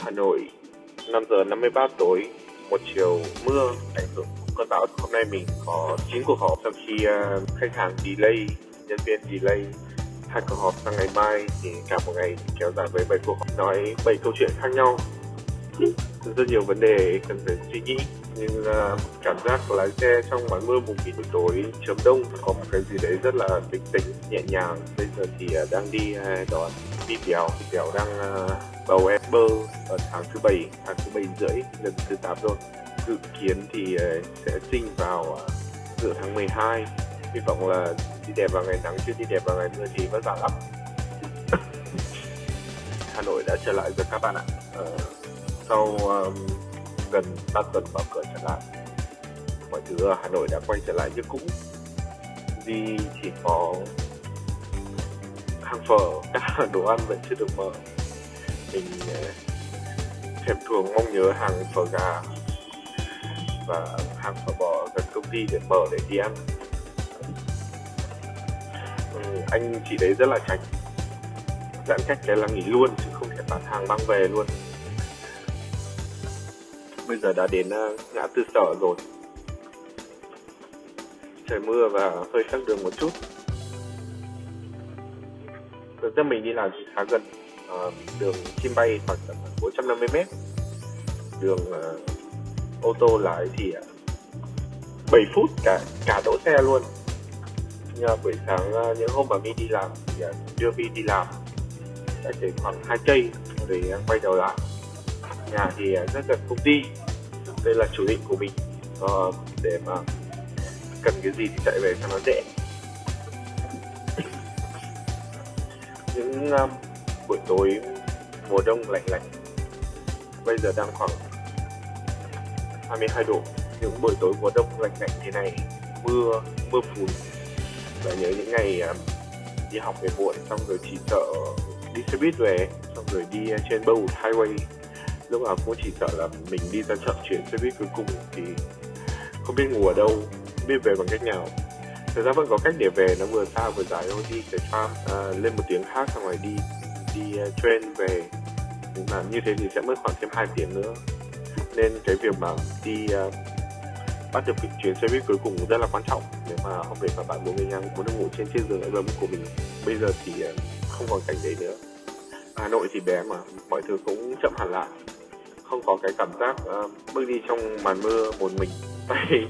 Hà Nội 5 giờ 53 tối một chiều mưa ảnh hưởng cơn bão. Hôm nay mình có 9 cuộc họp trong khi uh, khách hàng delay nhân viên delay hai cuộc họp sang ngày mai thì cả một ngày kéo dài với 7 cuộc họp. Nói 7 câu chuyện khác nhau. Rất nhiều vấn đề cần phải suy nghĩ nhưng uh, cảm giác lái xe trong màn mưa mùng mịt buổi tối chớm đông có một cái gì đấy rất là bình tĩnh nhẹ nhàng. Bây giờ thì uh, đang đi uh, đón đi béo đi béo đang uh, bầu em bơ ở tháng thứ bảy tháng thứ bảy rưỡi lần thứ tám rồi. Dự kiến thì uh, sẽ sinh vào uh, giữa tháng 12 hy vọng là đi đẹp vào ngày nắng chứ đi đẹp vào ngày mưa thì vất vả lắm. Hà Nội đã trở lại rồi các bạn ạ. Uh, sau um, gần 3 tuần mở cửa trở lại. Mọi thứ ở Hà Nội đã quay trở lại như cũ vì chỉ có hàng phở các đồ ăn vẫn chưa được mở. Mình ờ, thèm thuồng mong nhớ hàng phở gà và hàng phở bò gần công ty để mở để đi ăn. Ừ, anh chị đấy rất là tránh giãn cách cái là nghỉ luôn chứ không thể bán hàng mang về luôn bây giờ đã đến ờ, ngã tư sở rồi. Trời mưa và hơi tắc đường một chút. Thực ra mình đi làm thì khá gần à, đường chim bay khoảng tầm 450 mét. Đường à, ô tô lái thì à, 7 phút cả cả đỗ xe luôn. Nhưng buổi sáng à, những hôm mà mình đi làm thì à, đưa đi làm đã chỉ khoảng hai cây để quay đầu lại nhà thì à, rất gần công ty. Đây là chủ định của mình. Uh, để mà cần cái gì thì chạy về cho nó dễ. Những um, buổi tối mùa đông lạnh lạnh bây giờ đang khoảng 22 độ. Những buổi tối mùa đông lạnh lạnh thế này mưa mưa phùn. Và nhớ những ngày um, đi học về muộn xong rồi chỉ sợ đi xe buýt về xong rồi đi trên bầu highway lúc nào cũng chỉ sợ là mình đi ra chợ chuyển xe buýt cuối cùng thì không biết ngủ ở đâu không biết về bằng cách nào. Thực ra vẫn có cách để về nó vừa xa vừa dài thôi. Đi cái tram à, lên một tiếng khác xong rồi đi đi uh, train về. Nhưng mà như thế thì sẽ mất khoảng thêm 2 tiếng nữa. Nên cái việc mà đi uh, bắt được chuyến xe buýt cuối cùng rất là quan trọng. Nếu mà không để mà bạn muốn về nhà muốn được ngủ trên chiếc giường ấm của mình bây giờ thì uh, không còn cảnh đấy nữa. Hà Nội thì bé mà mọi thứ cũng chậm hẳn lại không có cái cảm giác uh, bước đi trong màn mưa một mình. Tay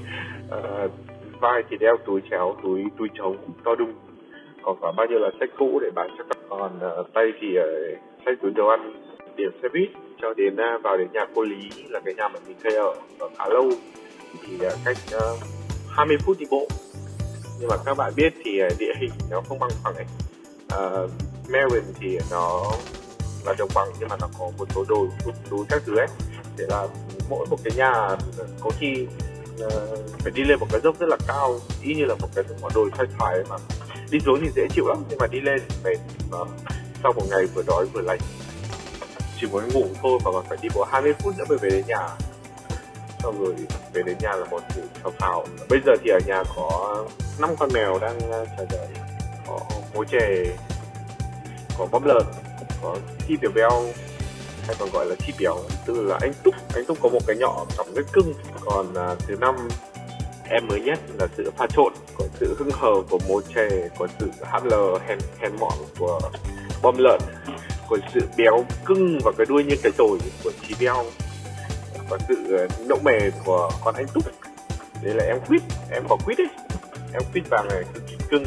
uh, vai thì đeo túi chéo túi túi trống to đùng. Còn khoảng bao nhiêu là sách cũ để bán cho các còn uh, tay thì uh, sách túi đồ ăn điểm xe buýt cho đến uh, vào đến nhà cô lý là cái nhà mà mình thuê ở, ở khá lâu. Thì uh, cách uh, 20 phút đi bộ. Nhưng mà các bạn biết thì uh, địa hình nó không bằng phẳng ấy uh, Marin thì nó là đồng bằng nhưng mà nó có một số đồi núi các thứ ấy. Để là mỗi một cái nhà ờ, có khi uh, phải đi lên một cái dốc rất là cao y như là một cái ngọn đồi thoai thoải mà. Đi xuống thì dễ chịu lắm nhưng mà đi lên mệt uh, sau một ngày vừa đói vừa lạnh. Chỉ muốn ngủ thôi mà còn phải đi bộ 20 phút nữa mới về đến nhà. Xong rồi về đến nhà là một sự phào phào bây giờ thì ở nhà có năm con mèo đang ờ, chờ đợi. Có mối chè có bóp lợn có chi tiểu beo hay còn gọi là chi biểu tức là anh túc. Anh túc có một cái nhỏ cặp rất cưng còn à, thứ năm em mới nhất là sự pha trộn có sự hưng hờ của mối chè có sự hl hèn hèn mọn của bom lợn có sự béo cưng và cái đuôi như cái tồi của chi beo và sự à, nỗ mề của con anh túc. Đấy là em quýt em có quýt ấy. Em quýt vàng này cực kỳ cưng.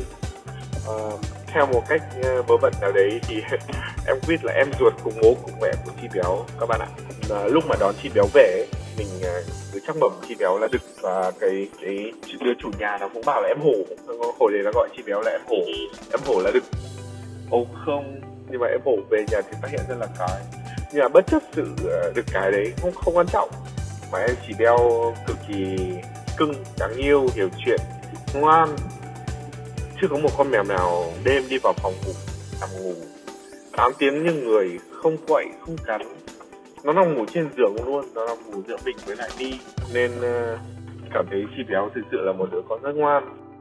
Uh, theo một cách ờ, bớ vẩn nào đấy thì em quyết là em ruột cùng bố cùng mẹ của chi béo các bạn ạ. À, lúc mà đón chi béo về mình ờ, cứ chắc mẩm chi béo là đực và cái cái đứa chủ nhà nó cũng bảo là em hổ. Hồi đấy nó gọi chi béo là em hổ. Em hổ là đực ô không nhưng mà em hổ về nhà thì phát hiện ra là cái nhưng mà bất chấp sự ờ, được đực cái đấy cũng không quan trọng. Mà em chỉ béo cực kỳ cưng đáng yêu hiểu chuyện ngoan chưa có một con mèo nào đêm đi vào phòng ngủ nằm ngủ tám tiếng như người không quậy không cắn. Nó nằm ngủ trên giường luôn nó nằm ngủ giữa mình với lại đi nên uh, cảm thấy chị béo thực sự là một đứa con rất ngoan.